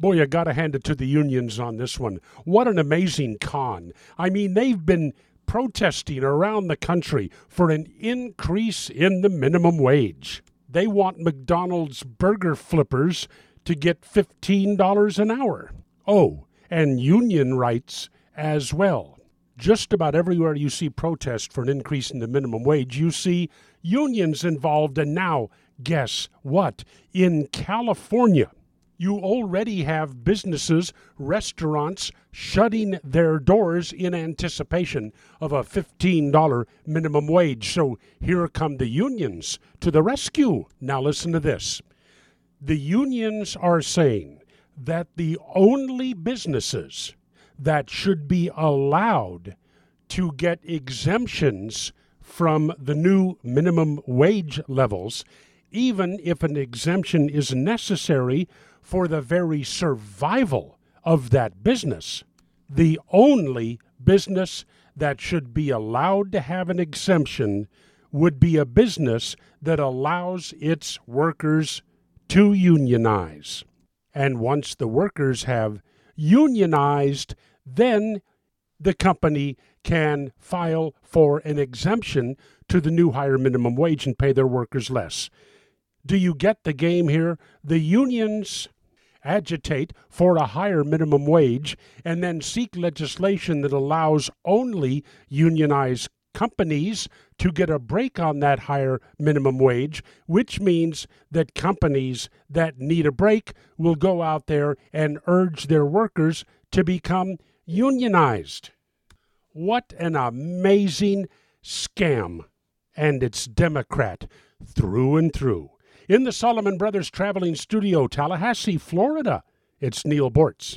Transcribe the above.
Boy, I got to hand it to the unions on this one. What an amazing con. I mean, they've been protesting around the country for an increase in the minimum wage. They want McDonald's burger flippers to get $15 an hour. Oh, and union rights as well. Just about everywhere you see protest for an increase in the minimum wage, you see unions involved. And now, guess what? In California, you already have businesses, restaurants shutting their doors in anticipation of a $15 minimum wage. So here come the unions to the rescue. Now, listen to this. The unions are saying that the only businesses that should be allowed to get exemptions from the new minimum wage levels, even if an exemption is necessary for the very survival of that business. The only business that should be allowed to have an exemption would be a business that allows its workers to unionize. And once the workers have unionized, then the company can file for an exemption to the new higher minimum wage and pay their workers less. Do you get the game here? The unions agitate for a higher minimum wage, and then seek legislation that allows only unionized companies to get a break on that higher minimum wage, which means that companies that need a break will go out there and urge their workers to become unionized. What an amazing scam! And it's Democrat through and through. In the Solomon Brothers Traveling Studio, Tallahassee, Florida, it's Neal Boortz.